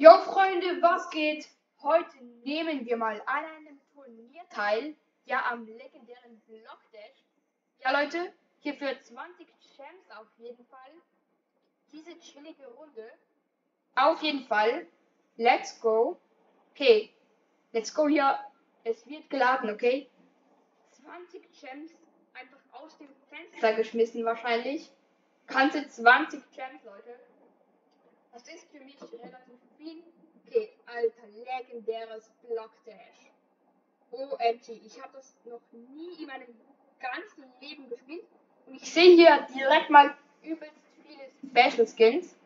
Jo Freunde, was geht? Heute nehmen wir mal an einem Turnier teil. Ja, am legendären Block Dash. Ja Leute, hier für 20 Champs auf jeden Fall. Diese chillige Runde. Auf jeden Fall. Let's go. Okay. Let's go hier. Es wird geladen, okay? 20 Champs einfach aus dem Fenster geschmissen wahrscheinlich. Ganze 20 Champs, Leute. Das ist für mich relativ legendäres Block Dash. OMG, ich habe das noch nie in meinem ganzen Leben gespielt. Und ich sehe hier direkt mal übelst viele Special Skins.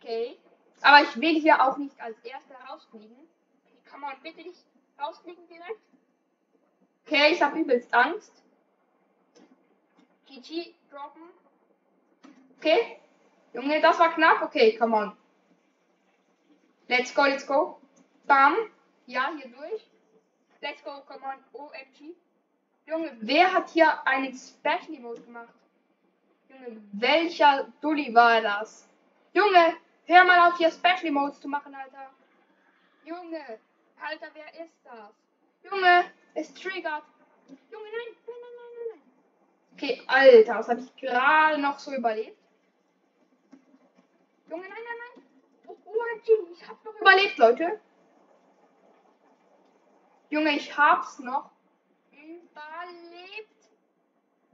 Okay. Aber ich will hier auch nicht als erster rausfliegen. Kann man bitte nicht rausfliegen direkt? Okay, ich habe übelst Angst. GG droppen. Okay. Junge, das war knapp. Okay, come on. Let's go, let's go. Bam. Ja, hier durch. Let's go, come on. OMG. Junge, wer hat hier einen Special Mode gemacht? Junge, welcher Dulli war das? Junge, hör mal auf hier Special Modes zu machen, Alter. Junge, Alter, wer ist das? Junge, es triggert. Junge, nein, nein, nein, nein, nein. Okay, Alter, was habe ich gerade noch so überlebt? Junge, nein, nein, nein. Oh, OMG, ich hab noch überlebt, Leute. Junge, ich hab's noch überlebt.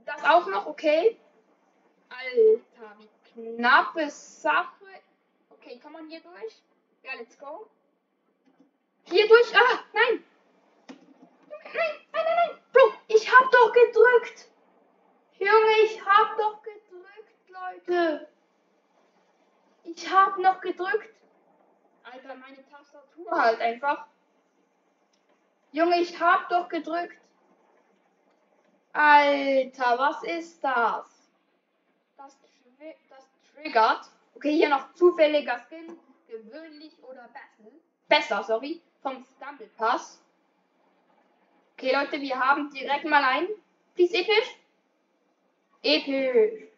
Das auch noch, okay. Alter, wie knappe Sache. Okay, kann man hier durch? Ja, let's go. Hier durch. Ah, nein. Nein, nein, nein, nein. Bro, ich hab doch gedrückt. Junge, ich hab doch gedrückt, Leute. Ich hab noch gedrückt. Alter, meine Tastatur halt einfach. Junge, ich hab doch gedrückt. Alter, was ist das? Das, tri das triggert. Okay, hier noch zufälliger Skin. Gewöhnlich oder besser. Besser, sorry. Vom Stumble Pass. Okay, Leute, wir haben direkt mal ein. Please, episch. Episch.